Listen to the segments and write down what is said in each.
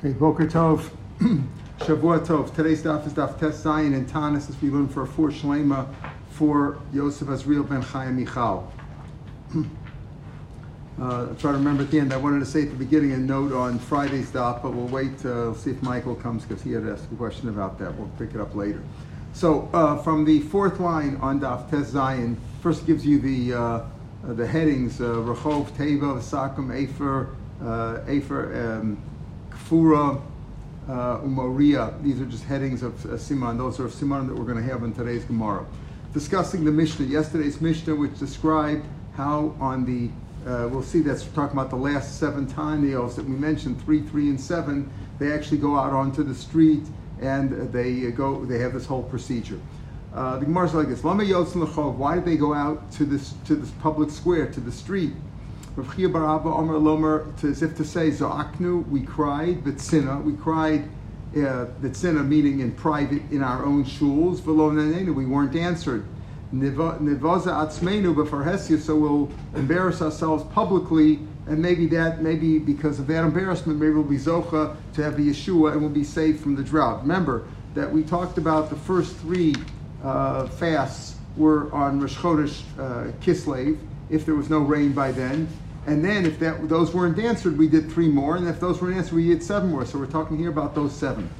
Okay, Boker Tov, Shavua Tov. Today's daf is daf Tes Zayin and Tanis as we learn for a four Shlema for Yosef Azriel ben Chaim Michal. Uh, try to remember at the end. I wanted to say at the beginning a note on Friday's daf, but we'll wait to see if Michael comes because he had asked a question about that. We'll pick it up later. So uh, from the fourth line on daf Tes Zayin, first gives you the uh, uh, the headings: uh, Rehov, Teva, Sakum, Afer, uh, Afer, um, Kfura, uh, Umoria. These are just headings of uh, Siman. Those are Siman that we're going to have in today's Gemara. Discussing the Mishnah, yesterday's Mishnah, which described how on the uh, we'll see that's talking about the last seven Tanios that we mentioned, three, three, and seven. They actually go out onto the street and they go. They have this whole procedure. Uh, the Gemara is like this: Lama. Why did they go out to this to this public square to the street? Rav Chia Bar Omer Lomer, as if to say, Zoaknu, we cried, Bitsina, we cried, uh, Bitsina meaning in private in our own shuls, Velo we weren't answered. Nivaza Atzmenu B'Farhesia, so we'll embarrass ourselves publicly, and maybe that, maybe because of that embarrassment, maybe we'll be Zocha to have the Yeshua and we'll be saved from the drought. Remember that we talked about the first three uh, fasts were on Rosh Chodesh uh, Kislev, if there was no rain by then. And then if that those weren't answered, we did three more. And if those weren't answered, we did seven more. So we're talking here about those seven.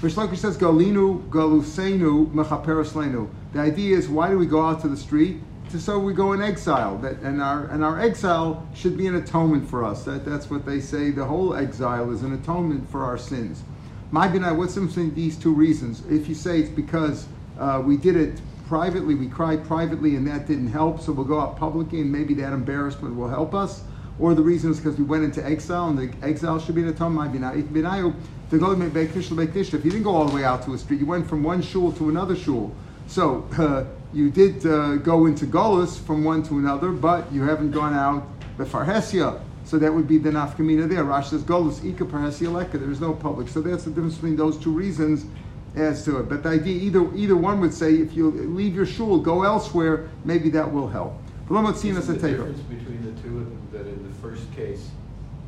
Reish Lakish says, Galinu galusenu mechapereslenu. The idea is, why do we go out to the street? To, so we go in exile. That, and, our, and our exile should be an atonement for us. That, that's what they say. The whole exile is an atonement for our sins. My binai, what's in these two reasons? If you say it's because uh, we did it privately, we cried privately, and that didn't help, so we'll go out publicly, and maybe that embarrassment will help us or the reason is because we went into exile, and the exile should be an atonement. To go to If you didn't go all the way out to a street, you went from one shul to another shul. So uh, you did uh, go into Golis from one to another, but you haven't gone out the Farhesia. So that would be the nafkamina there. Rash says Golis Ika Farhesia Leka. There is no public. So that's the difference between those two reasons as to it. But the idea, either either one would say, if you leave your shul, go elsewhere, maybe that will help. The difference between the two of them that in the first case,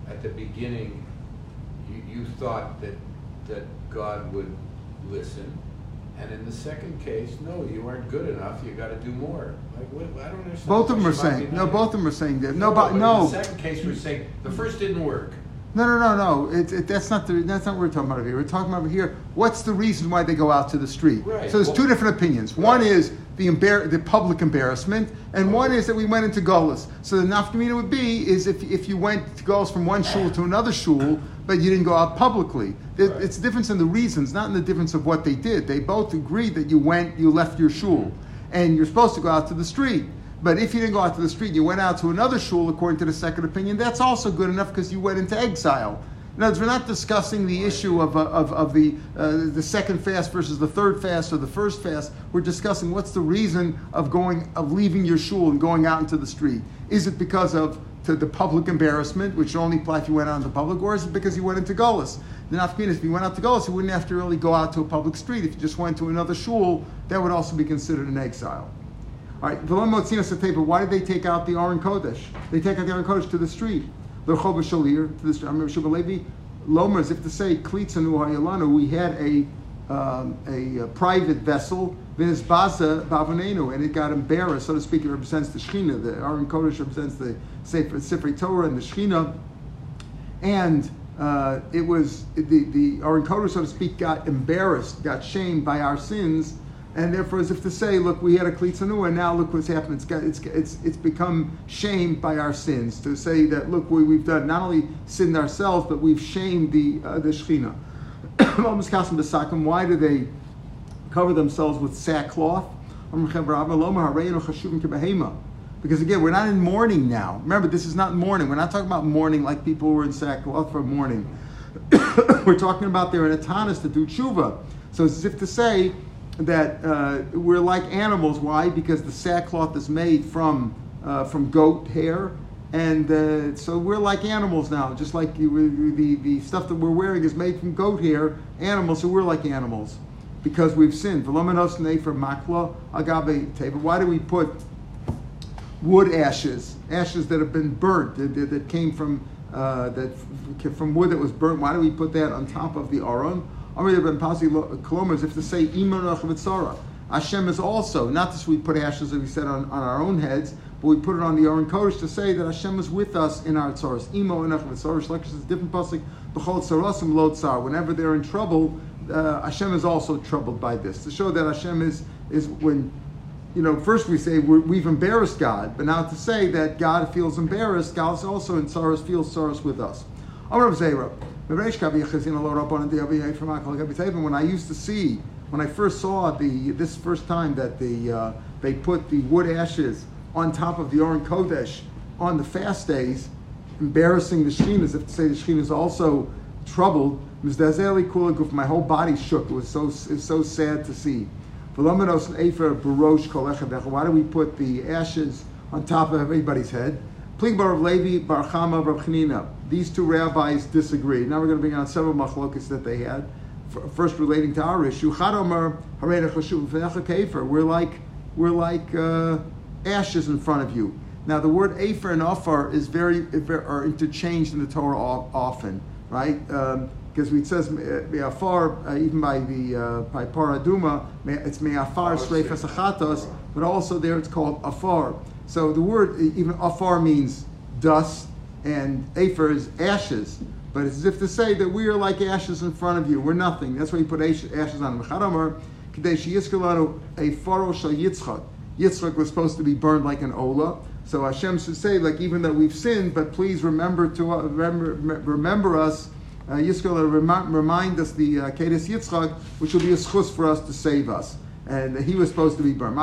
at the beginning, you, you thought that that God would listen, and in the second case, no, you aren't good enough. You got to do more. Like what, I don't understand. Both of them are saying no. Both of them are saying that. No, but no. In the second case, we're saying the first didn't work. No, no, no, no. It, it, that's not the that's not what we're talking about here. We're talking about here. What's the reason why they go out to the street? Right. So there's two different opinions. Right. One is the embar- the public embarrassment, and one is that we went into Golas. So the nafkamina would be is if, if you went to Golas from one shul to another shul, but you didn't go out publicly. Right. It's a difference in the reasons, not in the difference of what they did. They both agreed that you went, you left your shul, and you're supposed to go out to the street. But if you didn't go out to the street, you went out to another shul, according to the second opinion, that's also good enough because you went into exile. In other words, we're not discussing the issue of, uh, of, of the, uh, the second fast versus the third fast or the first fast. We're discussing what's the reason of going of leaving your shul and going out into the street. Is it because of to the public embarrassment, which only apply if you went out into public, or is it because you went into Golis? The nafkin if you went out to Golis, you wouldn't have to really go out to a public street. If you just went to another shul, that would also be considered an exile. All right, but why did they take out the Aron Kodesh? They take out the Aron Kodesh to the street. L'chov shalir to this. I remember Shubal Levi Lomer, as if to say Klitzanu Hayalanu. We had a um, a, a, private vessel, Vinizbaza Bavanenu, and it got embarrassed, so to speak. It represents the Shechina. The Aron Kodesh represents the Sefer, Torah and the Shechina, and uh, it was the the Aron Kodesh, so to speak, got embarrassed, got shamed by our sins and therefore as if to say, look, we had a klitzanu, and now look what's happened. It's, got, it's, it's, it's become shamed by our sins. To say that, look, we, we've done not only sinned ourselves, but we've shamed the uh, the Shechina. Why do they cover themselves with sackcloth? Because again, we're not in mourning now. Remember, this is not mourning. We're not talking about mourning like people were in sackcloth for mourning. we're talking about they're their anatanis to do tshuva. So it's as if to say, that uh, we're like animals. Why? Because the sackcloth is made from uh, from goat hair, and uh, so we're like animals now. Just like the the stuff that we're wearing is made from goat hair, animals. So we're like animals because we've sinned. Why do we put wood ashes, ashes that have been burnt, that, that came from uh, that from wood that was burnt. Why do we put that on top of the aron? As if to say Hashem is also not just we put ashes as we said on, on our own heads, but we put it on the Aron Kodesh to say that Hashem is with us in our tzaros. Imo enach v'tzaros. Like is different pasuk. B'chol tzarasim lo tzar. Whenever they're in trouble, uh, Hashem is also troubled by this to show that Hashem is is when you know, first we say we have embarrassed God, but now to say that God feels embarrassed, God is also in sorrows feels sorrows with us. When I used to see, when I first saw the this first time that the uh, they put the wood ashes on top of the Oren Kodesh on the fast days, embarrassing the Shekhinah, as if to say the Shekhinah is also troubled. My whole body shook. It was so it was so sad to see. Why do we put the ashes on top of everybody's head? Pligbar of Levi, Barchama, Rav Chanina. These two rabbis disagree. Now we're going to bring on several machlokas that they had. First, relating to our issue, we're like we're like uh, ashes in front of you. Now the word afer and afar is very are interchanged in the Torah often, right? Um, because it says me'afar uh, even by the uh, by paraduma it's me'afar shreifas achatos, but also there it's called afar. So the word even afar means dust and afer is ashes. But it's as if to say that we are like ashes in front of you. We're nothing. That's why you put ashes on them. Yitzchak was supposed to be burned like an ola. So Hashem should say, like, even though we've sinned, but please remember to uh, remember, remember us uh, Yisrael remind, remind us the uh, Kedes Yitzchak, which will be a schus for us to save us. And he was supposed to be burned.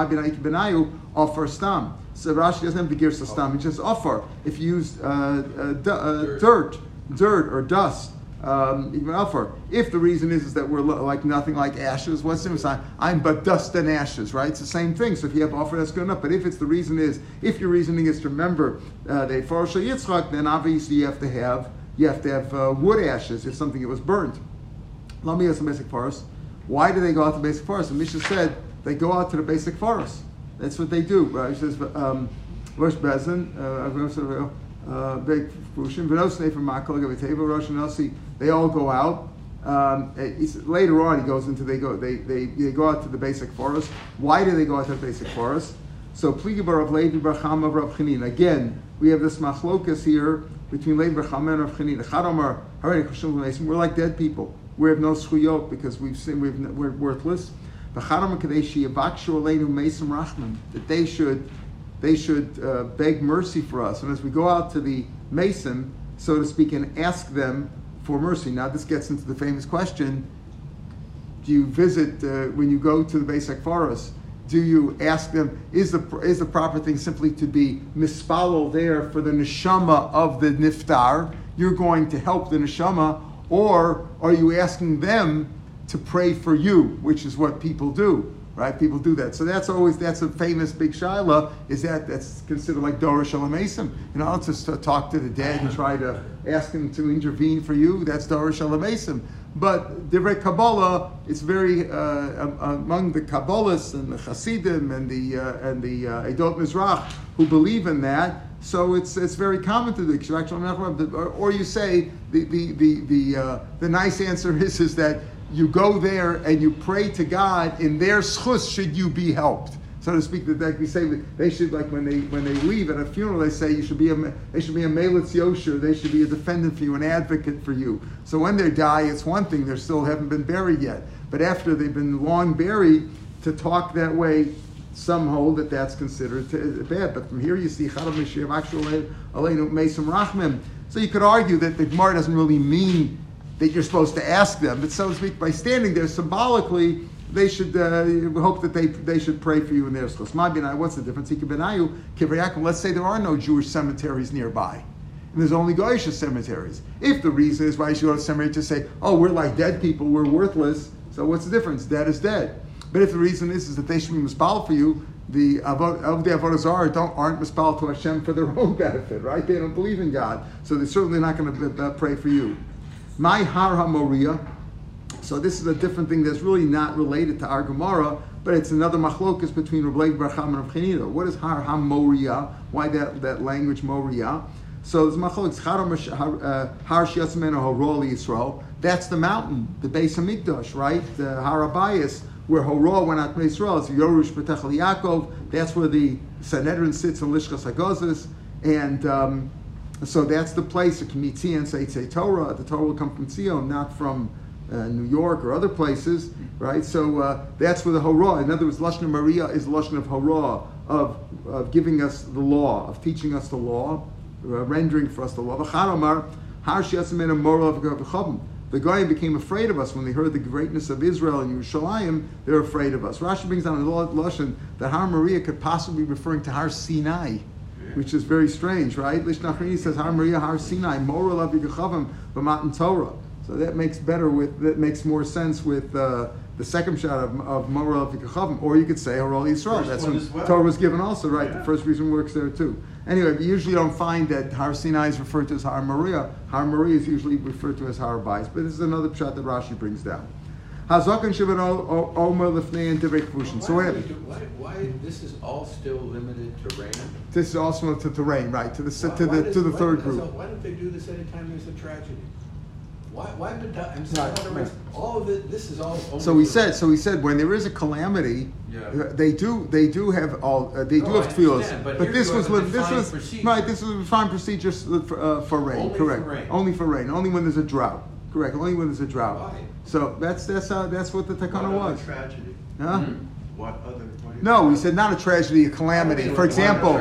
Offer stam. So Rashi doesn't have the girsa stam. He just offer. If you use uh, uh, d- uh, dirt, dirt or dust, um, even offer. If the reason is, is that we're lo- like nothing like ashes, what's the sign? I'm but dust and ashes, right? It's the same thing. So if you have offer, that's good enough. But if it's the reason is, if your reasoning is to remember uh, the Farshah Yitzchak, then obviously you have to have you have to have uh, wood ashes if something that was burnt. Let me ask the beis hakvaros. Why do they go out to the beis hakvaros? And Mishnah said they go out to the beis hakvaros. That's what they do. He says, um, Rosh Bezin, uh, uh, big Fushim, Venosne from Makal, Gavateva, Rosh Nasi, they all go out. Um, later on, he goes into they go they, they, they go out to the beis hakvaros. Why do they go out to the beis hakvaros? So Pligibar of Levi Barcham of Rav Chanin. Again, we have this machlokas here between Levi Barcham and Rav. Chadamar We're like dead people. We have no schuyot because we've seen we've, we're worthless. That they should they should uh, beg mercy for us. And as we go out to the mason, so to speak, and ask them for mercy. Now this gets into the famous question: Do you visit uh, when you go to the beis hakvaros? do you ask them, is the, is the proper thing simply to be mispalel there for the neshama of the niftar? You're going to help the neshama, or are you asking them to pray for you, which is what people do, right? People do that. So that's always, that's a famous big shaila, is that that's considered like Dora Shalamesim. You know, to talk to the dead and try to ask them to intervene for you, that's Dora Shalamesim. But Divrei Kabbalah, it's very uh, among the Kabbalists and the Hasidim and the uh, and the uh, Edot Mizrach who believe in that. So it's it's very common to do. Or you say the the the the, uh, the nice answer is is that you go there and you pray to God in their schus should you be helped so to speak, that we say they should like when they when they leave at a funeral, they say you should be a they should be a melitz yosher, they should be a defendant for you, an advocate for you. So when they die, it's one thing; they still haven't been buried yet. But after they've been long buried, to talk that way, some hold that that's considered bad. But from here you see chadav mesim rachmim. So you could argue that the Gemara doesn't really mean that you're supposed to ask them, but so to speak, by standing there symbolically they should uh, hope that they, they should pray for you in their schools. What's the difference? Let's say there are no Jewish cemeteries nearby. And there's only Goyish cemeteries. If the reason is why you should go to cemetery to say, oh, we're like dead people, we're worthless, so what's the difference? Dead is dead. But if the reason is, is that they should be mispal for you, the of the avodah don't aren't mispal to Hashem for their own benefit, right? They don't believe in God, so they're certainly not going to pray for you. My har hamoria, so this is a different thing that's really not related to our Gemara, but it's another machlokas between Rabbi Barcham and Rav Chanina. What is Har HaMoria? Why that, that language Moria? So there's machlokes har shiatzmenu horol Yisrael. That's the mountain, the base of Mikdash, right? The Har HaBayis, where Horol went out to Israel. It's Yorush B'Techel Yaakov. That's where the Sanhedrin sits in Lishkas Hagozis. And um, so that's the place, the Kmitzion, say, say Torah. The Torah will come from Zion, not from uh, New York or other places, right? So uh, that's where the Horah, in other words, Lashon Maria is Lashon of Horah, of, of giving us the law, of teaching us the law, uh, rendering for us the law. The Goyim became afraid of us when they heard the greatness of Israel and Yerushalayim. They're afraid of us. Rashi brings down the Lashon that Har Maria could possibly be referring to Har Sinai, which is very strange, right? Lishnachrini says Har Maria, Har Sinai, Moral of Yigachavim, B'matan Torah. So that makes better with that makes more sense with uh, the second shot of, of Moral Vikachavim, or you could say Haral Yisrael. That's when well. Torah was given also, right? Yeah. The first reason works there too. Anyway, we usually don't find that Har Sinai is referred to as Har Maria. Har Maria is usually referred to as Har Bais, but this is another shot that Rashi brings down. Hazakan Shivan Omer Lifnei and Divrei Kavushin. So why, why, why this is all still limited to rain? This is also to, to rain, right? To the why, to the to the third group. Why don't they do this anytime there's a tragedy? Why, why I'm saying, right, all of it, this is all. So he said, so he said, when there is a calamity, yeah. Uh, they do, they do have all, uh, they do have feels. But, but this was, this was, procedure. right, this was a fine procedure for, uh, for rain, only correct. For rain. Only for rain, only when there's a drought, correct, only when there's a drought. Why? So that's, that's how, that's what the takana was. tragedy? Huh? Mm-hmm. What other? No, we said not a tragedy, a calamity. For example,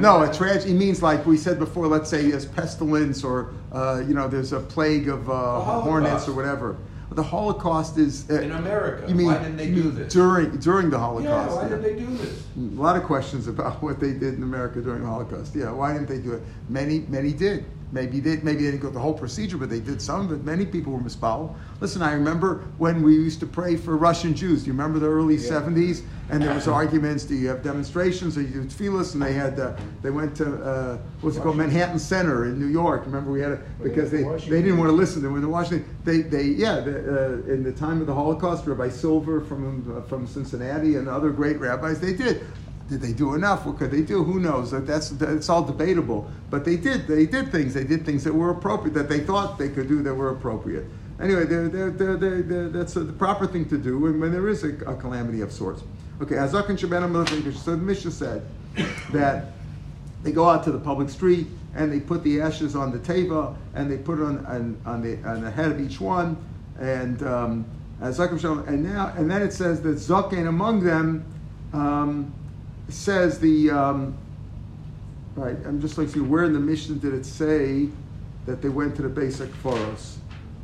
no, a tragedy means like we said before. Let's say there's pestilence or uh, you know there's a plague of uh, hornets or whatever. The Holocaust is uh, in America. You mean, why didn't they do this during during the Holocaust? Yeah, why didn't they do this? A lot of questions about what they did in America during the Holocaust. Yeah, why didn't they do it? Many many did. Maybe they maybe they didn't go the whole procedure, but they did some. But many people were misfollowed. Listen, I remember when we used to pray for Russian Jews. Do you remember the early yeah. '70s? And there was arguments. Do you have demonstrations? Or you do tefillas? And they had uh, they went to uh, what's it called Manhattan Center in New York. Remember we had it because they, they didn't want to listen. They went to Washington. They they yeah the, uh, in the time of the Holocaust, Rabbi Silver from uh, from Cincinnati and other great rabbis they did. Did they do enough? What could they do? Who knows? That's that's all debatable. But they did. They did things. They did things that were appropriate. That they thought they could do that were appropriate. Anyway, they're, they're, they're, that's a, the proper thing to do when, when there is a, a calamity of sorts. Okay, Azak and Shabbat So the Mishnah said that they go out to the public street and they put the ashes on the teva and they put it on, on, on the, on the head of each one. And um, and now and then it says that Zaken among them um, says the um, right. I'm just like see where in the Mishnah did it say that they went to the beis hakvaros?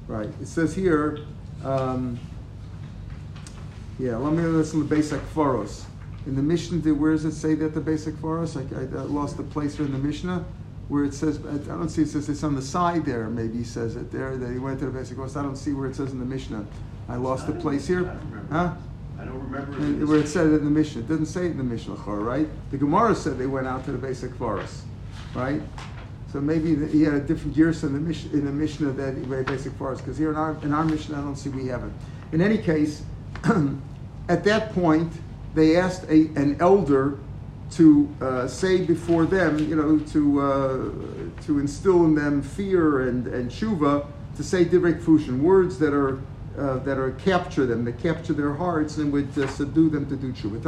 Right. It says here. Um, yeah, let me listen to the beis hakvaros. In the Mishnah, where does it say that the beis hakvaros? I, I, I lost the place here in the Mishnah where it says, I don't see it says it's on the side there, maybe he says it there, that he went to the beis hakvaros. I don't see where it says in the Mishnah. I lost the place here. Huh? Remember where it said it in the Mishnah. It doesn't say it in the Mishnah, right? The Gemara said they went out to the beis hakvaros, right? So maybe the, he had a different gears in the Mishnah, in the Mishnah that beis hakvaros, because here in our in our Mishnah I don't see we have it. In any case, at that point they asked a, an elder to uh, say before them, you know, to uh, to instill in them fear and and tshuva, to say divrei fushin, words that are uh, that are capture them, that capture their hearts and would uh, subdue them to do tshuva.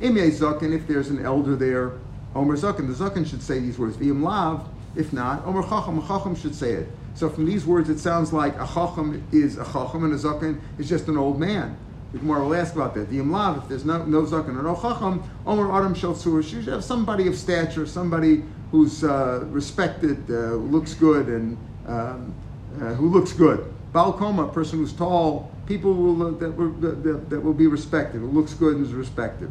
Zaken, if there's an elder there, Omer zaken, the zaken should say these words. V'im lav, if not, Omer chacham, a chacham should say it. So from these words, it sounds like a chacham is a chacham and a zaken is just an old man. The Gemara will ask about that. The imlav, if there's no, no zaken or no chacham, omer adam shel you should have somebody of stature, somebody who's uh, respected, uh, looks good, and um, uh, who looks good. Balkoma, a person who's tall, people will, that, will, that, that, will be respected, who looks good and is respected.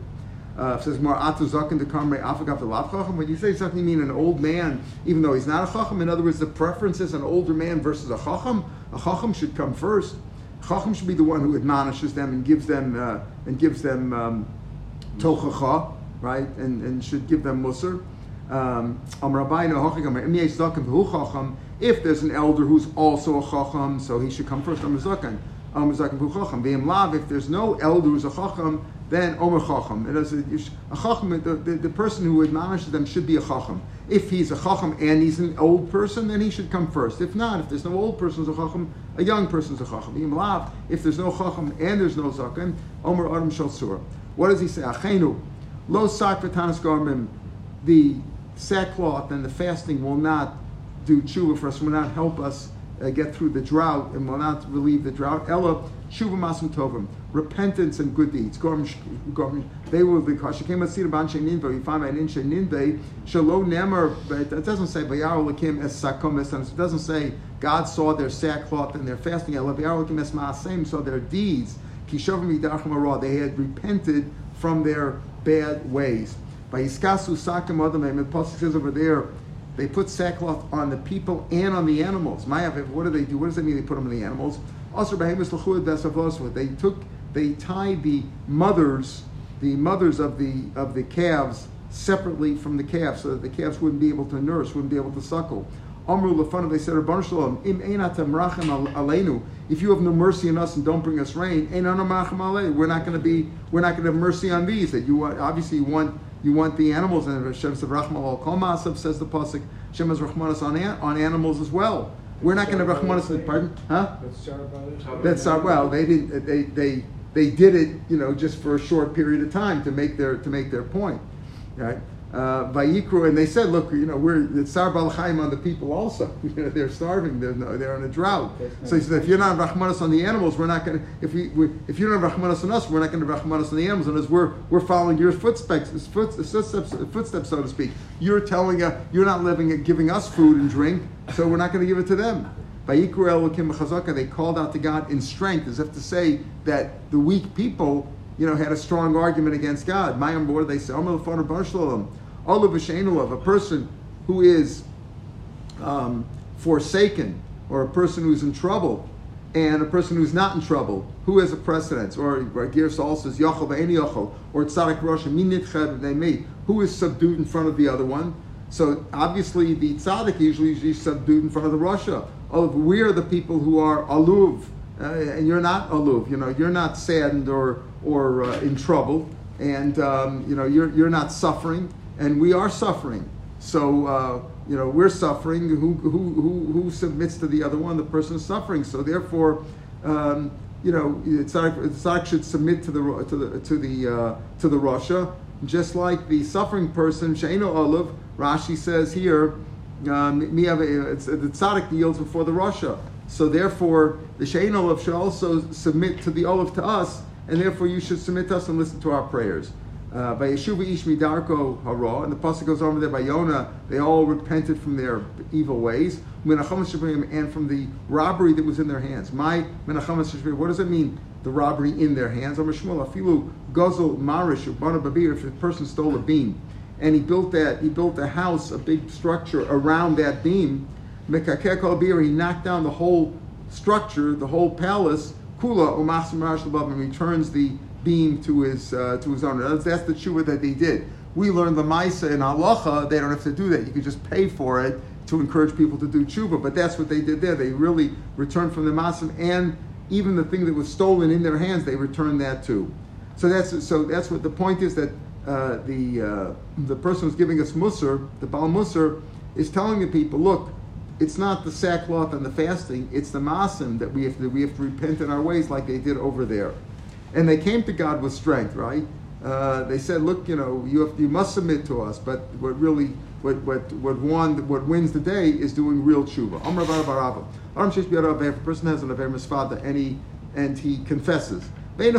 Uh, says more atu zaken to kamre afagav chacham. When you say something, you mean an old man, even though he's not a chacham. In other words, the preference is an older man versus a chacham. A chacham should come first. Chacham should be the one who admonishes them and gives them uh, and gives them um, tochacha, right, and, and should give them musr. Um, if there's an elder who's also a chacham, so he should come first. Amazakan, amazakan hu chacham. V'im lav. If there's no elder who's a chacham, then omer chacham. It is a, a chacham. The, the, the, person who admonishes them should be a chacham. If he's a chacham and he's an old person, then he should come first. If not, if there's no old person who's a chacham, a young person's a chacham. If there's no chacham and there's no zaken, omer adam shal surah. What does he say? Achenu, lo sak v'tanas garmim, the sackcloth and the fasting will not do tshuva for us, will not help us uh, get through the drought and will not relieve the drought. Ella, tshuva masim tovim, repentance and good deeds. They will be kashakim asir ban ninve. You find by ninshe ninve shalo nemer. But it doesn't say bayar lakim es sakom. It doesn't say God saw their sackcloth and their fasting. Ella bayar lakim es maasim saw their deeds. Kishavim idachim They had repented from their bad ways. By iskasu sakim other the says over there they put sackcloth on the people and on the animals. Mayav, what do they do? What does that mean? They put them on the animals. They took, they tied the mothers, the mothers of the of the calves separately from the calves, so that the calves wouldn't be able to nurse, wouldn't be able to suckle. Amru lefanav, they said, Shalom, aleinu. If you have no mercy on us and don't bring us rain, we're not going to be, we're not going to have mercy on these. That you obviously you want you want the animals, and Hashem says, Rachmal al kol maasav, says the Pasuk, Hashem has Rahmanas on, on animals as well. We're not going to Rahmanas, pardon? Huh? That's our, well, they didn't, they, they, they did it, you know, just for a short period of time to make their, to make their point. Right? Uh, Vayikru, and they said, look, you know, we're it's Sar Balchaim on the people also. You know, they're starving, they're, they're on a drought. So he said, if you're not Rahmanas on the animals, we're not going to, if, we, we, if you're not Rahmanas on us, we're not going to Rahmanas on the animals. And as we're, we're following your footsteps, footsteps, footsteps, so to speak, you're telling us, you're not living, giving us food and drink, so we're not going to give it to them. Vayikru Elokim Chazaka, they called out to God in strength, as if to say that the weak people you know, had a strong argument against God. My board, they say, of a person who is um, forsaken, or a person who's in trouble, and a person who's not in trouble, who has a precedence? Or Gir Saul says, Yachal Ba'eni Yachal, or Tzadik Rosh, may, who is subdued in front of the other one. So obviously the Tzadik usually is subdued in front of the Russia. Oh, we are the people who are aluv, uh, and you're not aluv, you know, you're not saddened or or uh, in trouble, and um, you know you're you're not suffering, and we are suffering. So uh, you know we're suffering. Who, who who who submits to the other one? The person is suffering. So therefore, um, you know the tzaddik should submit to the to the to the uh, to the Russia, just like the suffering person Shaino Olive. Rashi says here, um, the tzaddik yields before the Russia. So therefore, the Shain Olive should also submit to the Olive to us and therefore you should submit to us and listen to our prayers. Uh, by Yeshuva Ish Midarko Hara, and the pasuk goes over there by Yonah, they all repented from their evil ways, and from the robbery that was in their hands. My what does it mean? The robbery in their hands. Afilu Gozel Marish if a person stole a beam, and he built that, he built a house, a big structure around that beam. He knocked down the whole structure, the whole palace, Kula Umachsim and returns the beam to his uh, to his owner. That's, that's the tshuva that they did. We learned the Maisa in Halacha, they don't have to do that. You can just pay for it to encourage people to do tshuva. But that's what they did there. They really returned from the Masim and even the thing that was stolen in their hands, they returned that too. So that's so that's what the point is that uh, the uh, the person who's giving us Musar, the Baal Musar, is telling the people, look, it's not the sackcloth and the fasting, it's the masim that we have to, we have to repent in our ways like they did over there. And they came to God with strength, right? Uh, they said, look, you know, you, have, you must submit to us, but what really, what, what, what, won, what wins the day is doing real tshuva. Amr barava. If a person has an aver misfada and he, and he confesses, he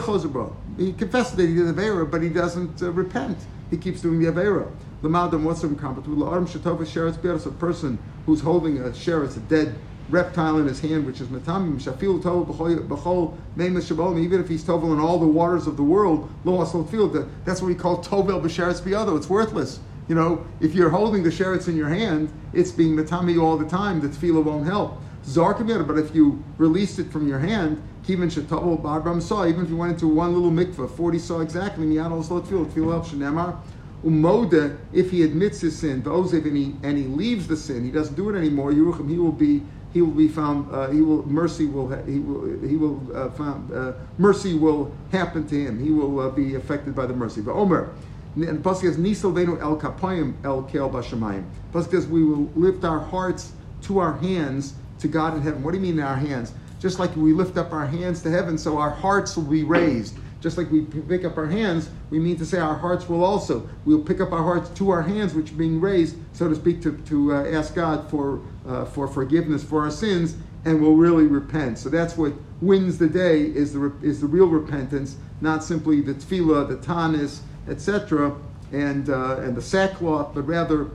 confesses that he did the avera, but he doesn't uh, repent. He keeps doing the avera. The Madam, what's some compatible? Arm Shatova Sheretz a person who's holding a sheretz, a dead reptile in his hand, which is Matamim, Shafil Tov B'chol Nemes Shabolim, even if he's Tovel in all the waters of the world, Lo Asol Field, that's what we call Tovel B'Sheretz Biado, it's worthless. You know, if you're holding the sheretz in your hand, it's being Matami all the time, the tefillah won't help. Zarkavir, but if you released it from your hand, Kivin Shatov Barbam saw, even if you went into one little mikveh, 40 saw exactly, Miyad Al Slot Field, Tefillah helps, Shenemar. Umoda, if he admits his sin, and he, and he leaves the sin, he doesn't do it anymore, Yeruchim, he will be he will be found. Uh, he will mercy will ha- he will he will uh, found uh, mercy will happen to him. He will uh, be affected by the mercy. But Omer, And pasuk says, "Nisal venu el kapoyim el kel bashamayim." Pasuk says, "We will lift our hearts to our hands to God in heaven." What do you mean in our hands? Just like we lift up our hands to heaven, so our hearts will be raised. Just like we pick up our hands, we mean to say our hearts will also. We'll pick up our hearts to our hands, which are being raised, so to speak, to, to uh, ask God for, uh, for forgiveness for our sins, and we'll really repent. So that's what wins the day is the, is the real repentance, not simply the tefillah, the tanis, etc., and, uh, and the sackcloth, but rather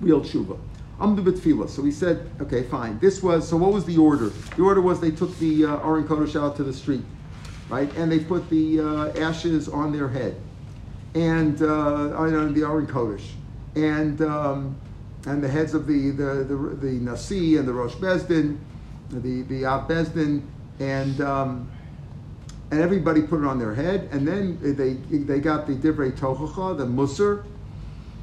real tshuva. Amdu b'tefillah. So he said, okay, fine. This was, so what was the order? The order was they took the uh, Aron Kodesh out to the street right? And they put the uh, ashes on their head, and uh, on the Aron Kodesh, and um, and the heads of the the the, the Nasi and the Rosh Bezdin, the the Av Bezdin, and um, and everybody put it on their head, and then they they got the Divrei Tochacha, the Musar,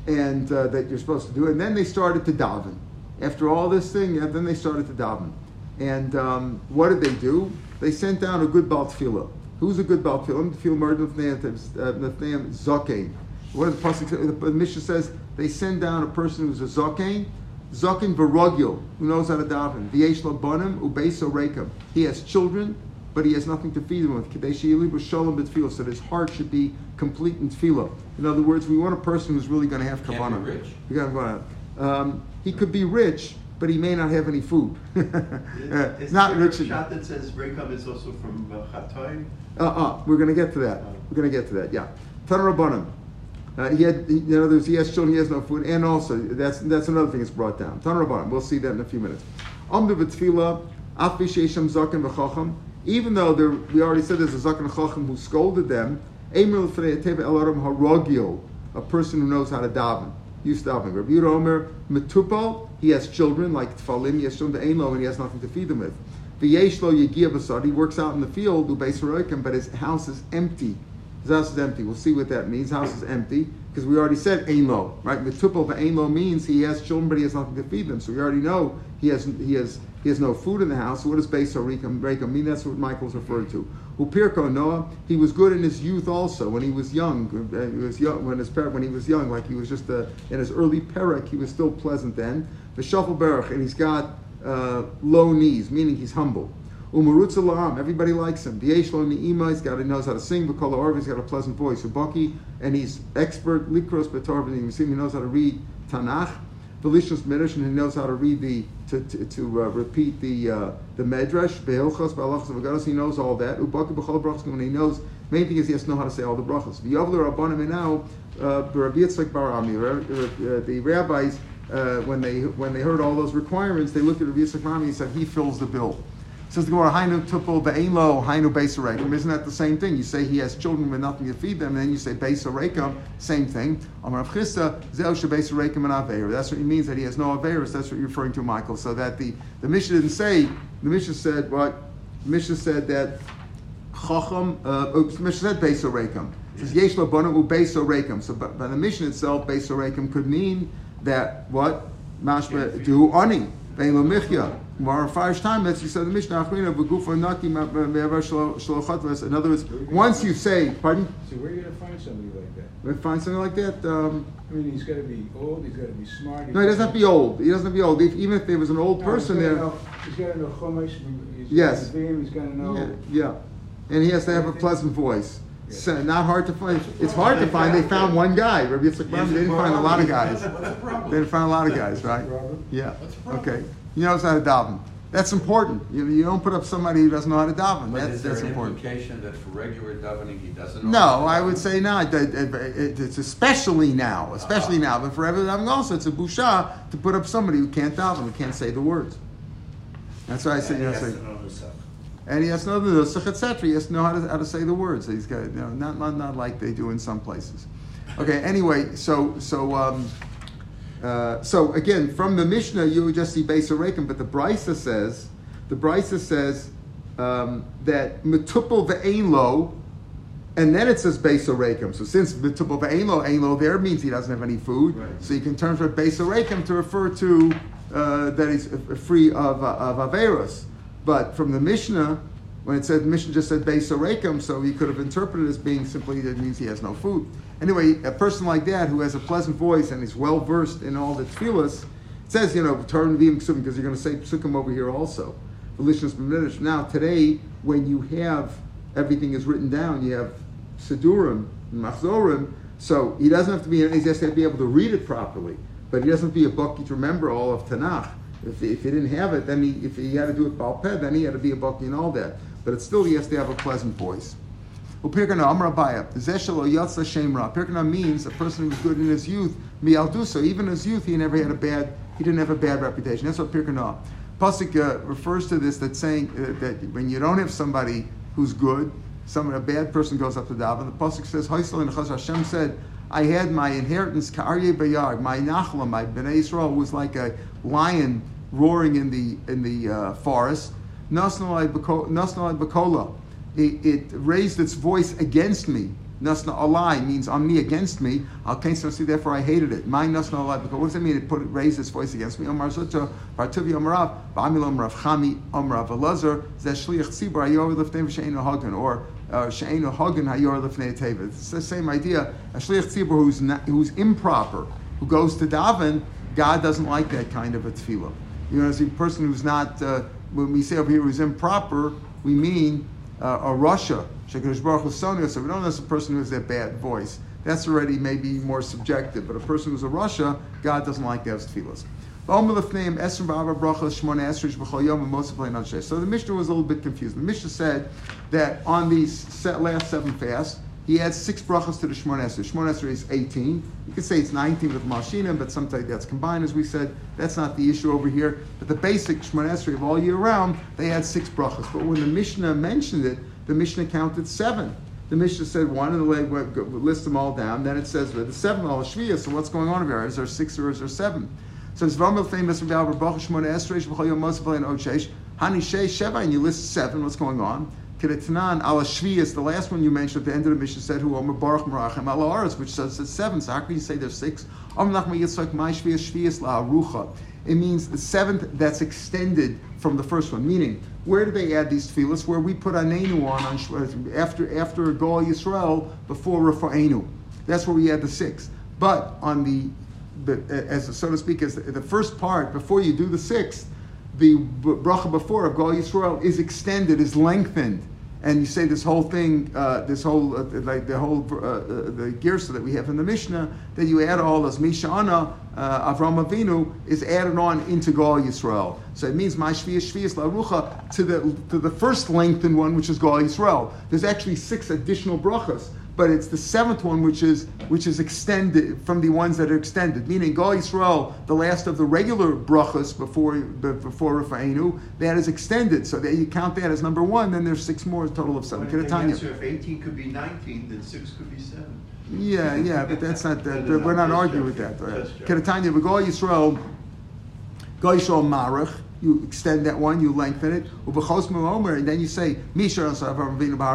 and uh, that you're supposed to do, and then they started to daven. After all this thing, and then they started to daven. And um, what did they do? They sent down a good Baal Tefillah. Who's a good Baal Tefillah? Murder Nathaniel Zokain. What does the Pasuk The Mishnah says they send down a person who's a Zokain, Zokin Varogil, who knows how to daven. V'yesh Labanim Ubeso Rekem. He has children, but he has nothing to feed them with. Kadeshi Shalom B'Tefillah, so that his heart should be complete in tefillah. In other words, we want a person who's really going to have kavanah. Rich. We got um, He could be rich, but he may not have any food. Is not there a rich enough. shot that says Rekam is also from uh, Chatoim? Uh, uh, we're going to get to that. We're going to get to that. Yeah. Tanarabanim. Uh, he had, he, in other words, he has children, he has no food, and also that's that's another thing that's brought down. Tanarabanim. We'll see that in a few minutes. Even though there, we already said there's a zaken chacham who scolded them, a person who knows how to daven. Used to daven. Rabbi Yehuda Omer metupal. He has children like tfalim. He has children to Elo, and he has nothing to feed them with. He works out in the field, but his house is empty. His house is empty. We'll see what that means. House is empty because we already said Elo, right? Metupal v'Elo means he has children, but he has nothing to feed them. So we already know he has he has he has no food in the house. So what does beis haroikim mean? That's what Michael's referred to. Upirko Noah, he was good in his youth also when he was young. uh, He was young when his when he was young, like he was just uh, in his early perek, he was still pleasant then. The shuffle berach, and he's got uh, low knees, meaning he's humble. Umarutza everybody likes him. V'yesh lo ni'ima, he's got, he knows how to sing. V'kol ha'orv, he's got a pleasant voice. Ubaki, and he's expert. Likros betor, he knows how to read Tanakh. Delicious midrash, and he knows how to read the to to, to uh, repeat the uh, the medrash. Be'ilchos be'alachos v'gados, he knows all that. Ubaki b'chol brachos, when he knows. Main thing is he has to know how to say all the brachos. V'yavler rabbanim now, Rabbi Yitzchak Bar uh, the rabbis. Uh, when they when they heard all those requirements, they looked at Rabbi Yitzchak Bar Ami and said he fills the bill. Says the Gemara, Hainu tupel be'elo, Hainu beisarekim. Isn't that the same thing? You say he has children with nothing to feed them, and then you say beisarekim, same thing. Amar Rav Chisda, zeu shebeisarekim and aveir. That's what it means that he has no aveiros. That's what you're referring to, Michael. So that the the Mishnah didn't say. The Mishnah said what? The Mishnah said that chacham. Uh, oops, the Mishnah said beisarekim. It says yesh lo bono u beisarekim. So, by the Mishnah itself, beisarekim could mean that what mashma do ani bein lo michya. More five time that's you said the Mishnah Achrina v'gufa naki me'avar shalochat In other words, once you say, pardon, So where are you gonna find somebody like that? we find something like that. Um, I mean, he's gotta be old, he's gotta be smart. no, he doesn't have to be old. He doesn't have to be old. If, even if there was an old No, person he's gotta there, know- He's gotta know chumash, he's Yes. gotta know, he's gotta know. yeah, and he has to have a pleasant voice. So, not hard to find. It's hard to find. They found one guy. Rabbi Yitzchak They didn't find a lot of guys. What's the problem? They didn't find a lot of guys, right? Problem? Yeah. What's the problem? Okay. He knows how to daven. That's important. You, you don't put up somebody who doesn't know how to daven. But That's, is there that's an important. implication that for regular davening, he doesn't know? No, how to I would say not. That- it- it- It's especially now, especially now, but for every davening also, it's a busha to put up somebody who can't daven, who can't say the words. That's why I say, you know, say, and he has to know the nusach, etc. He has to know how to, how to say the words. He's got, you know, not, not, not like they do in some places. Okay. Anyway, so so um, uh, so again, from the Mishnah, you would just see Beis Rekim, but the Brisa says, the Brisa says um, that metupel ve'ein lo, and then it says Beis Rekim. So since metupel ve'ein lo, there means he doesn't have any food, Right. so you can turn for Beis Rekim to refer to uh, that he's uh, free of uh, of averos. But from the Mishnah, When it said the mission just said Beis Orekim, so he could have interpreted it as being simply that means he has no food. Anyway, a person like that who has a pleasant voice and is well versed in all the tefillas, says, you know, turn v'im psukim because you're going to say psukim over here also. Now today, when you have everything is written down, you have sidurim, machzorim, so he doesn't have to be, he has to be able to read it properly. But he doesn't have to be a baki to remember all of Tanakh. If, if he didn't have it, then he, if he had to do it Balpeh, then he had to be a baki and all that. But it's still, he has to have a pleasant voice. Upirkana Amar Abaya, Zeshelo Yatsa Shemra. Pirkana means a person who was good in his youth, Mialdusa. Even his youth, he never had a bad, he didn't have a bad reputation. That's what Pirkana. Pasuk uh, refers to this that saying uh, that when you don't have somebody who's good, some a bad person goes up to daven. The pasuk says, "Haisel and Hashem said, I had my inheritance, Ka'arye Bayar, my Nachla, my Bnei Israel was like a lion roaring in the in the uh, forest. Nasnalai Bakola, it, it raised its voice against me. Nasna alai means on me against me. Al see therefore I hated it. My nasna alai because what does it mean? It put it raised its voice against me. Omar zutta partuvi omarav ba'amil chami zeshliach tzibur ayor hagen or uh, hagen teva. It's the same idea. A shliach tzibur who's who's improper, who goes to daven, God doesn't like that kind of a tefillah. You know, as a person who's not. Uh, when we say over here who's improper, we mean uh, a Russia Shekadosh Baruch Hu Sonia, so we don't know if a person who has that bad voice. That's already maybe more subjective, but a person who's a Russia, God doesn't like to have. So the Mishnah was a little bit confused. The Mishnah said that on these last seven fasts, he adds six brachas to the Shemon Esrei. Shemon Esrei is 18. You could say it's 19 with Mashina, but sometimes that's combined, as we said. That's not the issue over here. But the basic Shemon Esrei of all year round, they add six brachas. But when the Mishnah mentioned it, the Mishnah counted seven. The Mishnah said one, and the list them all down. Then it says the seven all shviyah. So what's going on here? Is there six or is there seven? So it's Vamil famous from Baruch Shmona Esreish B'chol Yom Mosavay and Ochesh. Hani Shei Sheva, and you list seven. What's going on? Kedetanan ala shviyas, the last one you mentioned at the end of the Mishnah said who Omer Baruch Merachem ala Aretz, which says it's seven. So how can you say there's six? Om Nachma Yitzchak My Shviyas Shviyas La Arucha. It means the seventh that's extended from the first one. Meaning, where do they add these tefillas? Where we put Anenu on, on after after Gol Yisrael before Rafa'enu. That's where we add the six. But on the, the as so to speak, as the, the, first part before you do the sixth, the bracha before of Gol Yisrael is extended, is lengthened and you say this whole thing, uh, this whole uh, like the whole uh, uh, the girsa that we have in the Mishnah, that you add all this Mishana uh, Avram Avinu is added on into Gal Yisrael. So it means my Shvius Shvius Larucha to the to the first lengthened one, which is Gal Yisrael. There's actually six additional brachas but it's the seventh one which is which is extended from the ones that are extended. Meaning, Gal Yisrael, the last of the regular brachas before before Rafa'inu, that is extended. So that you count that as number one. Then there's six more, a total of seven. So if 18 could be 19, then six could be seven. Yeah, yeah, but that's not that. we're not arguing with that. Keratanya, but Gal Yisrael, Gal Yisrael Marach you extend that one, you lengthen it, and then you say Misha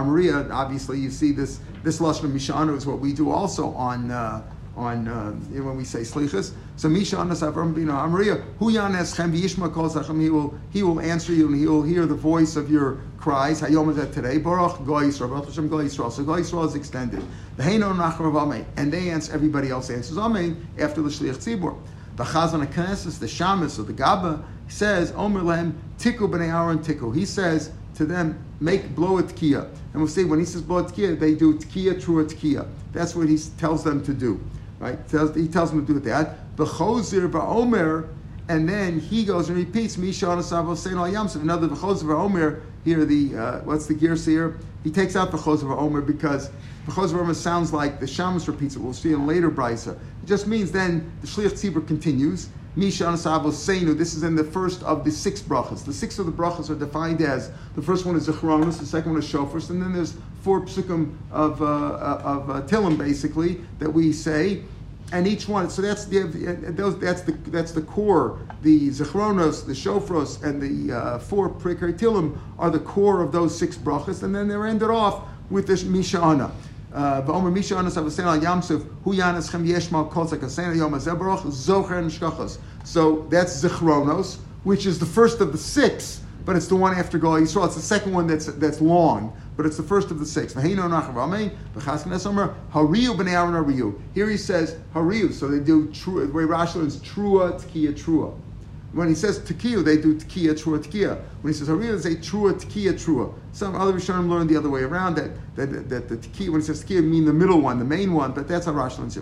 Maria. Obviously, you see this this lashon of Mishana is what we do also on uh, on uh, when we say slichas. So Mishana Savram Bina Maria Hu Yaneschem V'Yishma Kol Zachem. He will he will answer you and he will hear the voice of your cries. Hayom that today Baruch Goy Yisrael Baruch Hashem Goy Yisrael. So Goy Yisrael is extended. The Heino Nachrav Amen, and they answer. Everybody else answers Amen after the Shliach Tzibur. The Chazan Knesses, the Shamus or the Gaba, says, Omer Lehem, Tiku b'nei Aaron Tiku. He says to them, make, blow a tkiya. And we'll see, when he says blow a tkiya, they do tkiya, true tkiya. That's what he tells them to do. Right? He tells them to do that. B'chozir ba'omer, and then he goes and repeats, Misha Anasavo Sein al Yamsov. Another B'chozir ba'omer, here the, uh, what's the gear here? He takes out B'chozir ba'omer because B'chozir ba'omer sounds like the Shamus repeats it. We'll see in later Brisa. It just means then the Shliach Tzibur continues, Misha Anasavos Seinu. This is in the first of the six brachas. The six of the brachas are defined as the first one is Zechronus, the second one is Shofars, and then there's four psukim of, uh, of uh, Tilim basically that we say. And each one, so that's the that's the that's the core. The zechronos, the shofros, and the uh, four prikar tilim are the core of those six brachas, and then they're ended off with this mishana. V'omer Misha Anas Avasen Al Yamsuf Hu Yanas Chem Yeshmal Kol Zekasen Yom Zebaroch Zocher Nishkachos. So that's Zichronos, which is the first of the six, but it's the one after Gal Yisrael. It's the second one that's that's long, but it's the first of the six. Here he says hariyu, so they do the way Rashi learns trua, tkiya, trua. When he says tekiyu, they do tekiya, trua, tekiya. When he says hariyu, they say trua, tekiya, trua. Some other Rishonim learn the other way around, that, that, that the tekiya, when he says tekiya, mean the middle one, the main one, but that's how Rashi learns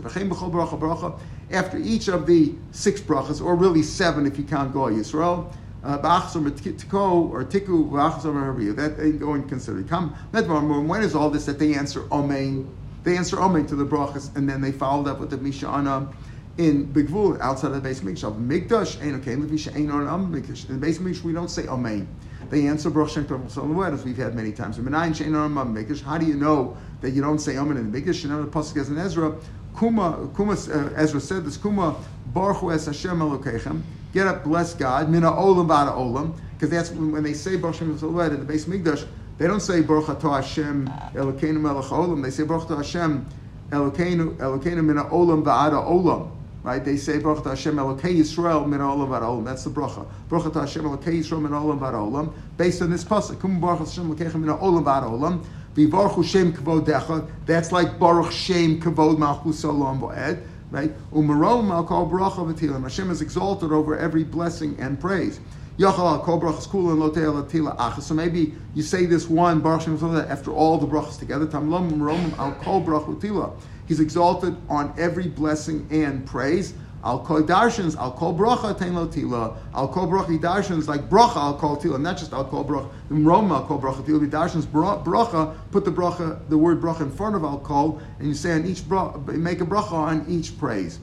after each of the six brachas, or really seven if you count Gal Yisrael, uh, or tiku ba'achzor hariyu. That ain't going consider. Come, when is all this that they answer Omein? They answer Omein to the brachas, and then they followed up with the Mishana in Bigvul outside of the Beis Mikdash. Mikdash ain't okay. In the Beis Mikdash we don't say Amen. They answer Baruch Shem Tov as we've had many times. How do you know that you don't say Amen in the mikdash? You the pasuk as in Ezra. Kuma, Kuma uh, Ezra said this. Kuma Baruch es Hashem Elokechem. Get up, bless God. Mina olam ba'da olam. Because that's when, when they say Baruch Shem Tov in the Beis Mikdash. They don't say Baruch Atah Hashem Elokeinu Melech Olam. They say Baruch Atah Hashem Elokeinu Elokeinu Mina Olam Ba'ada Olam. Right? They say Baruch Hashem Elokei Yisrael Min Olam Ba'ada Olam. That's the bracha. Baruch Hashem Elokei Yisrael Min Olam Ba'ada Olam. Based on this pasuk, Kum Baruch Hashem Elokei Min Olam Ba'ada Olam. Vivarchu Shem Kavodecha. That's like Baruch Shem Kavod Malchus Olam Bo'ed. Right? Umarom Al Kol Bracha V'Tilim. Hashem is exalted over every blessing and praise. Yachal al kol brachas kula and lotei tila achas. So maybe you say this one baruch Shem after all the brachas together. Tamlam romim al kol brachas tila. He's exalted on every blessing and praise. Al kol darshans al kol bracha tein tila. Al kol bracha darshans like bracha al kol tila, not just al kol bracha. Roma al kol bracha tila. Darshans bracha. Put the bracha, the word bracha in front of al kol, and you say on each bracha, make a bracha on each praise.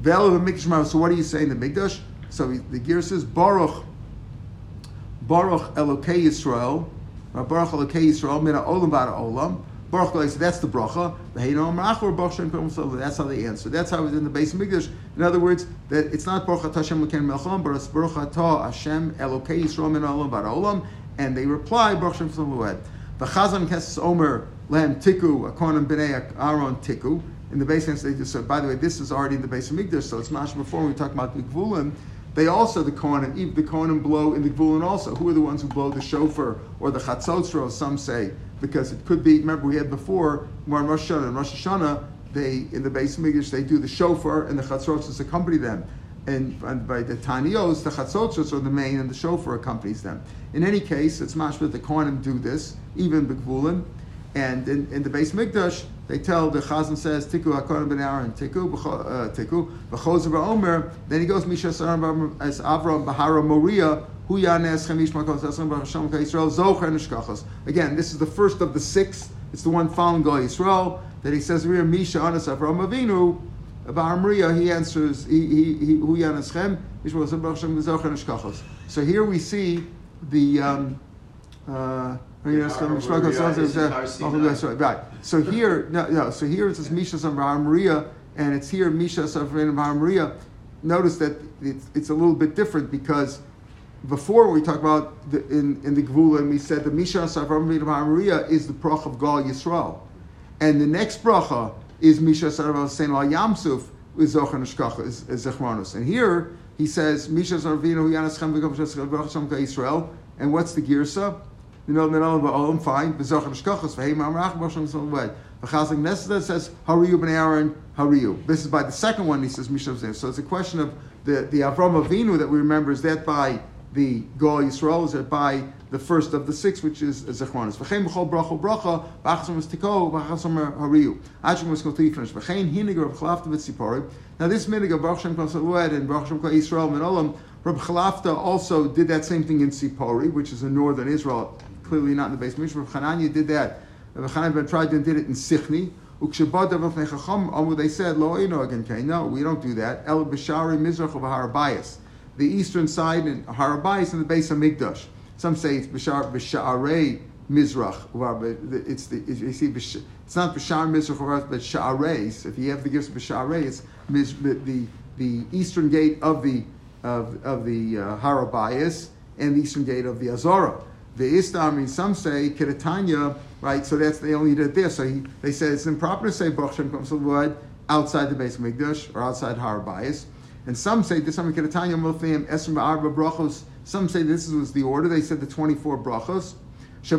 Velo the mikdash, So what do you say in the mikdash? So the gear says baruch. Baruch Elokei Yisrael, Baruch Elokei Yisrael, Mina Olam Bada Olam. Baruch Elokei, that's the bracha. That's how they answer. That's how it was in the base of Mikdash. In other words, that it's not Baruch Hashem Lekein Melcham, but it's Baruch Hashem Elokei Yisrael Mina Olam Olam. And they reply Baruch Shem Tzom V'chazan Keses Omer Lehem Tiku Akonim Bnei Aaron Tiku. In the base answer, they just said, by the way, this is already in the base of Mikdash, so it's much before we talk about the Gvulim. They also, the Kohanim, the Kohanim blow in the Gvulin also. Who are the ones who blow the shofar or the Chatzotzro, some say? Because it could be, remember we had before, more Rosh Hashanah, in Rosh Hashanah, they, in the base of Mikdash, they do the shofar and the Chatzotzros accompany them. And, and, by the Tanios, the Chatzotzros are the main and the shofar accompanies them. In any case, it's mashma the Kohanim do this, even the Gvulin. And in, in the Beis Mikdash, they tell the Chazan says Tiku Hakonim ben Aaron Tiku uh, Tiku Omer. Then he goes Misha Saram as Avram Bahara Moria Hu Yanes Chemish Makol Sasam B'Hashem Yisrael Zocher Nishkachos. Again, this is the first of the six. It's the one following Gal Yisrael that he says Rir Misha Anas Avram Avinu. Bahar Maria he answers Hu Yanes Chem Mishma B'Hashem Zocher Nishkachos. So here we see the. Um, uh, Oh, right. So here, no, no. So here it says Misha Maria, and it's here Misha Maria. Notice that it's, it's a little bit different because before we talk about the, in in the Gvula, and we said the Misha Maria is the brach of Gal Yisrael, and the next bracha is Misha Saravav Sein Al Yamsuf is Zocher Nishkach is Zechronus, and here he says Misha Sarvino Yanaschem V'Gam Yisrael, and what's the girsa? You know, Minol Ba'olam, fine. B'zoch Mishkachos, V'hei Mamrach, Moshem Yisrael Wed. V'chazing Nesda says, Hariyu ben Aaron, Hariyu. This is by the second one, he says, Mishav Zeh. So it's a question of the, the Avram Avinu that we remember, is that by the Gal Yisrael, is that by the first of the six, which is Zechronis. B'chol b'achasam tiko, hariyu. Achim finish. Now this minig of Baruch Shem and Baruch Shem Yisrael Menolam, Reb Chalafta also did that same thing in Sipori, which is in northern Israel, clearly not in the base Mishnah. Rav Chananya did that. Rav Chananya ben tried and did it in Sichni. They said, Lo again, No, we don't do that. El Bishari Mizrach of Har HaBayis. The eastern side in Har HaBayis in the base of Migdash. Some say it's Bishar Bisharei Mizrach. It's the you see it's not Bishar Mizrach but Sha'arei. If you have the gifts of Bisharei, it's the the eastern gate of the of, of the uh, Har HaBayis and the eastern gate of the Azara. The Istar, I mean, some say Kiratanya, right? So that's they only did it there. So he, they say it's improper to say Baruch Shem comes word outside the base of Mikdash or outside Har Bayis. And some say this Some say this was the order. They said the 24 brachos. Uh,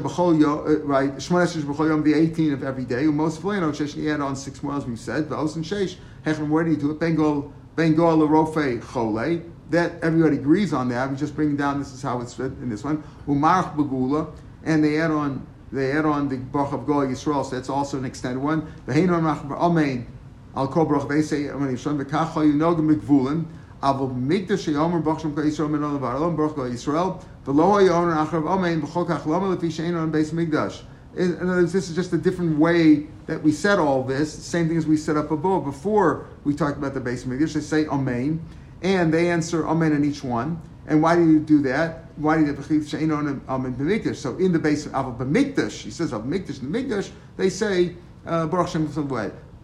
right? The 18 of every day. Most you add on six more, as we said. V'os and Shesh. Hechem, where do you do it? Bengal, Bengal Rofe Chole that everybody agrees on that. I'm just bringing down this is how it's fit in this one. Umarach Bagula, and they add on they add on the baruch of Goy Yisrael, so that's also an extended one. Amen. Al Kol Kobrach they say Mikvulin. Aval Mikdash Yomer Brach Shem Yisrael Menon Olav Arlom Brach Goy Yisrael. V'lo Hayomer Achrav Amen B'chol Kach Lama Lefi Shein On Beis Mikdash. In other words, this is just a different way that we set all this. Same thing as we set up above. Before we talked about the Beis Mikdash, they say Amen and they answer amen in each one. And why do you do that? Why do you amen b'mikdash? So in the base of b'mikdash, he says of mikdash in the mikdash, they say uh, baruch shem.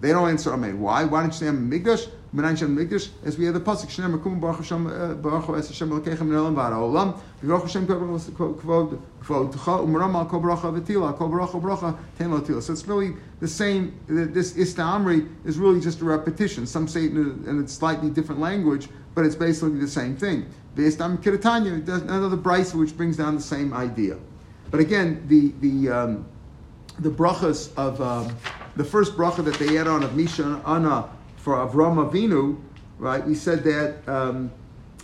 They don't answer amen. Why? Why don't you say amen mikdash? Menayin Shem Mikdash, as we have the pasuk Shneim Rekum Baruch Hashem uh, Baruch Hashem Elokechem Min V'Ara Olam Baruch Hashem Kvod Kvod Tcha Umram Kol Bracha V'Tila Kol Bracha Bracha Ten Lo. So it's really the same. This Ista Amri is really just a repetition. Some say it in a slightly different language, but it's basically the same thing. The Istam Kiratanya, another brisa which brings down the same idea. But again, the the um, the brachas of um, the first bracha that they add on of Misha Ana for Avram Avinu, right? We said that, um,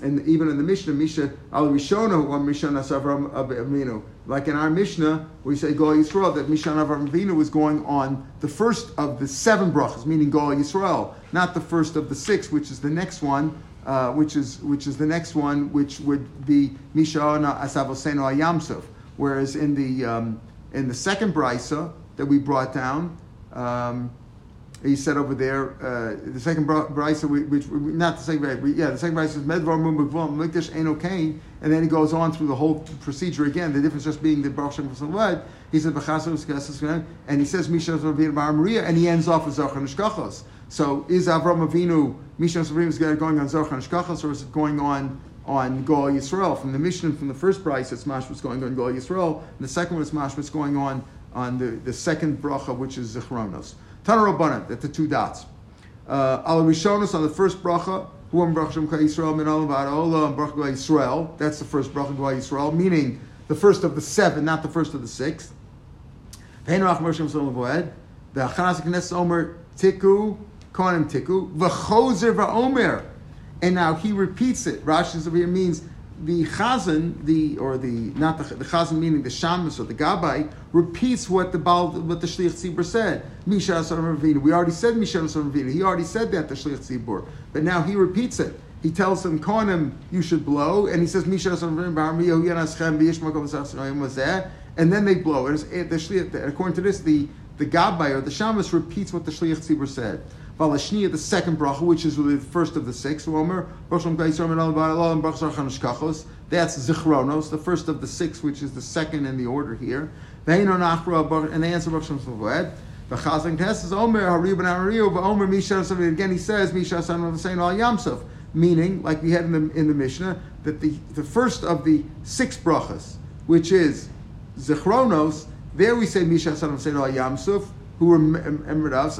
and even in the Mishnah, Misha al Rishonu or Mishnah Avram Avinu. Like in our Mishnah, we say Gol Yisrael, that Mishnah Avram Avinu was going on the first of the seven brachas, meaning Gol Yisrael, not the first of the six, which is the next one. Uh, which is which is the next one, which would be Mishana Asavoseno Ayamsov. Whereas in the um, in the second brisa that we brought down, um, he said over there, uh, the second brisa, which, not the second brisa, yeah, the second brisa is Medvar Mumagvom, Mikdash Eno Kain, and then he goes on through the whole procedure again, the difference just being the Baruch Shem Led, he said, and he says, Misha Bar Maria, and he ends off with Zochar Nishkachos. So is Avram Avinu, Mishnah Misha is going on Zochar Nishkachos, or is it going on on Goal Yisrael? From the mission, from the first brisa, it's Mash was going on Goal Yisrael, and the second one is Mash was going on on the, the second bracha, which is Zichronos. Tanarabanan, at the two dots. Uh, Al Rishonos on the first bracha, Huam Bracha Shem Yisrael Min Olam Yisrael. That's the first bracha Gva Yisrael, meaning the first of the seven, not the first of the six. Voed. V'Achanas Knesset Omer Tiku Kohanim Tiku V'Chozer V'Omer. And now he repeats it. Rashi over here means the chazan, the or the not the, the chazan meaning the shamus or the gabbai repeats what the Baal, what the shliach tzibur said. Misha Ravina. We already said Misha Ravina. He already said that the shliach tzibur, but now he repeats it. He tells them, "Konim, you should blow," and he says, "Misha and then they blow. And the shliach, according to this, the the gabbai or the shamus repeats what the shliach tzibur said. Valashniya, the second bracha, which is really the first of the six. That's Zichronos, the first of the six, which is the second in the order here. And they answer the Misha again he says Misha meaning like we had in the in the Mishnah that the, the first of the six brachas, which is Zichronos, there we say Misha son of Al Yamsuf, who remembered us.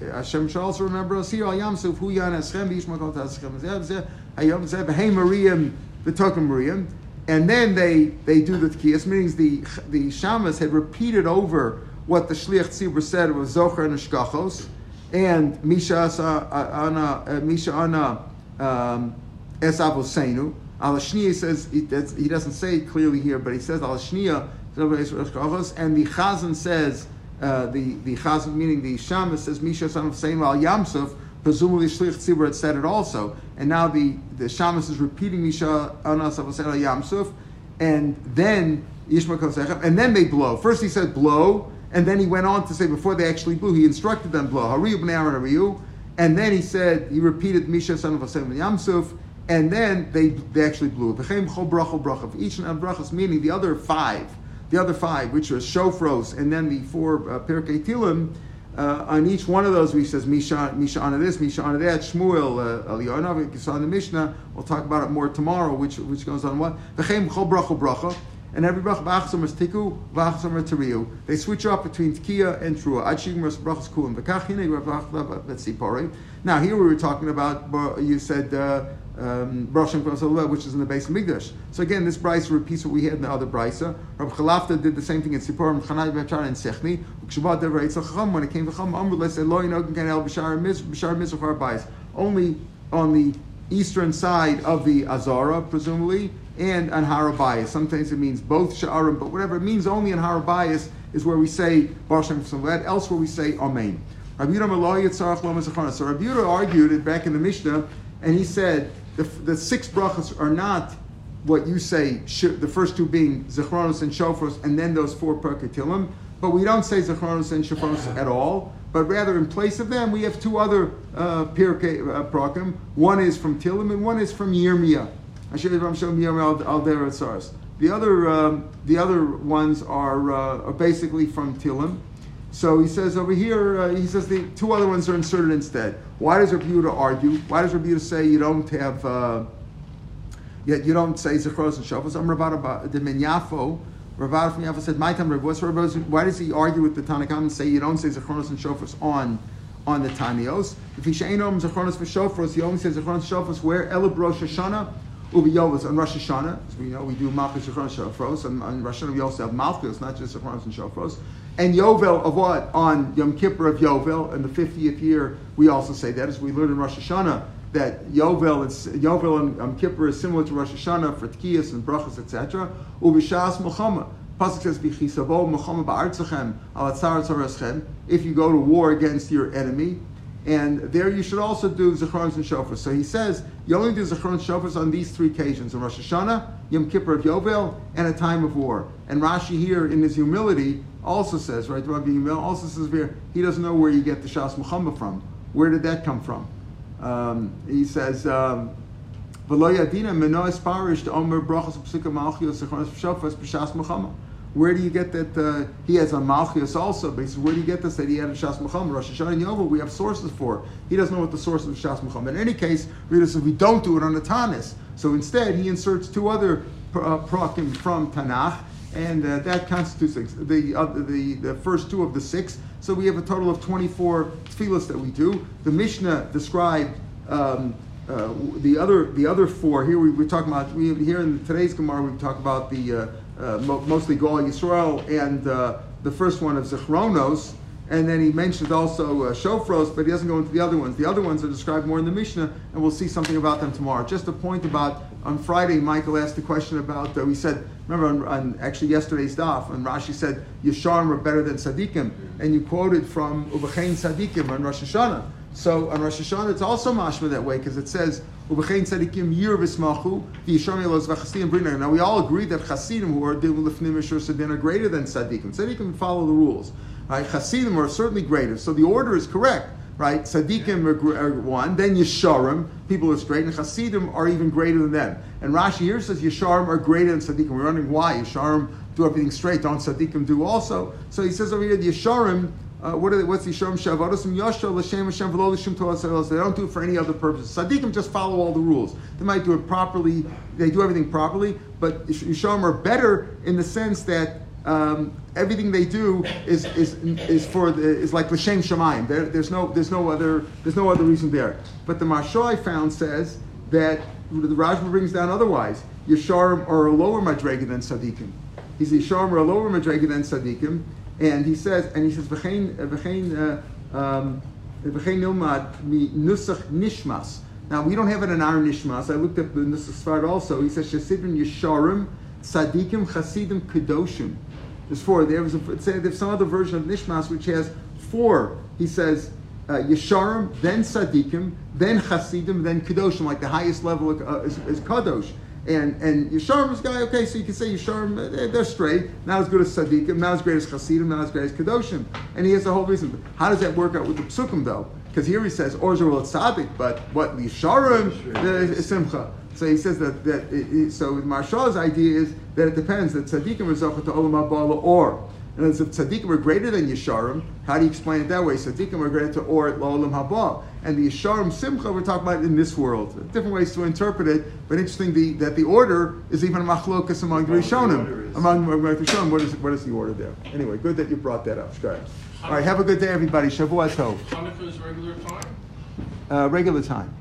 Hashem shall also remember us here. Al Yamsuf, Hu Yan Eschem, Yishmakot Eschem, Hayom Zeb, Hey Mariam, V'tokim Mariam. And then they, they do the Tkiyas, meaning the, the Shamas had repeated over what the Shliach Tzibur said was Zocher and Shkachos, and Misha Ana, uh, Misha Ana um, Esav Hosenu. Al Shniya says, he, he doesn't say it clearly here, but he says Al Shniya, and the Chazan says, uh, the the Chazan, meaning the Shamas says Misha son of Sain al Yamsuf, presumably Shlich Tzibur had said it also, and now the the Shamas is repeating Misha Anas of al Yamsuf, and then Yishma and then they blow. First he said blow, and then he went on to say before they actually blew, he instructed them blow Hariyu b'nei Aaron and then he said he repeated Misha son of Sain al Yamsuf. And then they, they actually blew. Each and brachas, meaning the other five, the other five, which are Shofros, and then the four uh, Pirkei Tilim, uh, on each one of those, we says Misha, Misha on this, Misha on that, Shmuel, uh, Eliyahu, saw in the Mishnah. We'll talk about it more tomorrow, which which goes on what V'chem chol bracha bracha, and every bracha b'achsam is tiku, b'achsam teriu. They switch off between tkiya and trua. Ad shigim brachas kulim v'kach hinei Let's see. Now here we were talking about. You said. Uh, um, which is in the base of Migdash. So again, this brisa repeats what we had in the other brisa. Rabbi Chalafta did the same thing in Sipor, Chanai Bechar and Sechni. When it came to Chacham, Amr Les Eloi Nogan Kan El B'Shar B'Shar Mizrach Bayis. Only on the eastern side of the Azara, presumably, and on Har HaBayis. Sometimes it means both Sha'arim, but whatever it means, only in Har HaBayis is where we say Baruch Shem Samad. Elsewhere we say Amen. Rabbi Lo Yehuda argued it back in the Mishnah, and he said the, the six brachas are not what you say, the first two being Zechronos and Shofros, and then those four Pirkei Tilim. But we don't say Zechronos and Shofros at all, but rather in place of them, we have two other uh, Pirkei uh, Prakim. One is from Tilim, and one is from Yirmiyah. The other, um, the other ones are, uh, are basically from Tilim. So he says over here, uh, he says the two other ones are inserted instead. Why does Yehuda argue? Why does Yehuda say you don't have, uh, yet you don't say Zechros and Shofos? I'm Rabbi the Minyafo. Rabbi from Yafo said, "My time? Why does he argue with the Tanakham and say you don't say Zechronos and Shofos on on the Tanios? If he sheinom Zechronos for Shofros, he only says Zechronos and Shofos where Elab Rosh Hashanah." Ubi Yovas on Rosh Hashanah, as we know, we do Malchus Zechronos Shofros, and on Rosh Hashanah we also have Malchus, not just Zechronos and Shofros. And Yovel of what? On Yom Kippur of Yovel, in the 50th year, we also say that, as we learned in Rosh Hashanah, that Yovel, Yovel and Yom Kippur is similar to Rosh Hashanah for Tkiyas and Brachas, etc. Ubishas Milchama. Pasuk says, "B'chisavo Milchama ba'artzachem al tzaratzaraschem." If you go to war against your enemy, and there you should also do Zechronos and Shofars. So he says you only do Zechronos and Shofars on these three occasions: on Rosh Hashanah, Yom Kippur of Yovel, and a time of war. And Rashi here, in his humility, also says, right, Rabbi Yimel also says here, he doesn't know where you get the Shas Milchama from. Where did that come from? Um, he says, um, "V'lo yadina menois parish to omer brachos psuka malchios Zechronos Shofars b'Shas Muhammad." Where do you get that? Uh, he has a Malchus also, but he says, where do you get this that he had a Shas Milchama? Rosh Hashanah and Yovel, we have sources for. He doesn't know what the source of Shas Milchama. In any case, Rita says we don't do it on the Tanis. So instead, he inserts two other uh, from Tanakh, and uh, that constitutes the, uh, the, the first two of the six. So we have a total of 24 tefillahs that we do. The Mishnah described um, uh, the other the other four. Here we, we're talking about, we, here in today's Gemara, we talk about the uh, mo- mostly Goal Yisrael, and uh, the first one of Zechronos, and then he mentions also uh, Shofros, but he doesn't go into the other ones. The other ones are described more in the Mishnah, and we'll see something about them tomorrow. Just a point about on Friday, Michael asked a question about. Uh, we said, remember, on, on actually yesterday's daf, and Rashi said Yesharim are better than Sadiqim, and you quoted from Ubechain Sadiqim on Rosh Hashanah. So on Rosh Hashanah, it's also mashma that way because it says ubechein tzadikim yir v'smachu v'yishom yelos brinner. Now we all agree that chasidim who are lefnim mishur sedin are greater than tzadikim. Tzadikim follow the rules. Right? Chasidim are certainly greater. So the order is correct. Right? Tzadikim are, are one, then Yesharim, people are straight, and Chasidim are even greater than them. And Rashi here says Yesharim are greater than Tzadikim. We're wondering why Yesharim do everything straight, don't Tzadikim do also? So he says over here, the Yesharim uh, what are they, what's the Shem Shavadosim Yasha L'Shem Hashem V'lo Torah They don't do it for any other purpose. Sadiqim just follow all the rules. They might do it properly. They do everything properly, but Yisharim are better in the sense that um, everything they do is is is for the, is like L'Shem Shemayim. There, there's no there's no other there's no other reason there. But the Mashal I found says that the Rajma brings down otherwise. Yisharim are a lower madrega than Sadiqim. He's Yisharim are a lower madrega than Sadiqim. And he says, and he says, v'chein v'chein uh, um, v'chein nilmad mi nusach nishmas. Now we don't have it in our nishmas. I looked up the nusach svart also. He says shasidrim yisharim tzadikim chasidim kedoshim. There's four. There was a, there's some other version of nishmas which has four. He says. Uh, Yesharim, then Sadiqim, then Chasidim, then Kedoshim, like the highest level of, uh, is, is Kadosh. And and guy, okay, so you can say Yesharim, eh, they're straight, not as good as Sadiqim, not as great as Chasidim, not as great as Kedoshim. And he has a whole reason. How does that work out with the Psukim though? Because here he says will Tzadik, but what Yesharim eh, is Simcha. So he says that that it, it, so Marshal's idea is that it depends that Tzadikim is to Olam Haba or and if tzaddikim are greater than Yesharim, how do you explain it that way? Tzaddikim are greater to Or La'olam Haba. And the Yesharim Simcha we're talking about in this world. Different ways to interpret it, but interesting the, that the order is even a machlokas among the Rishonim. Among the Rishonim, what is, what is the order there? Anyway, good that you brought that up. All right, have a good day, everybody. Shavua Tov. Hanukkah is regular time? Uh, regular time.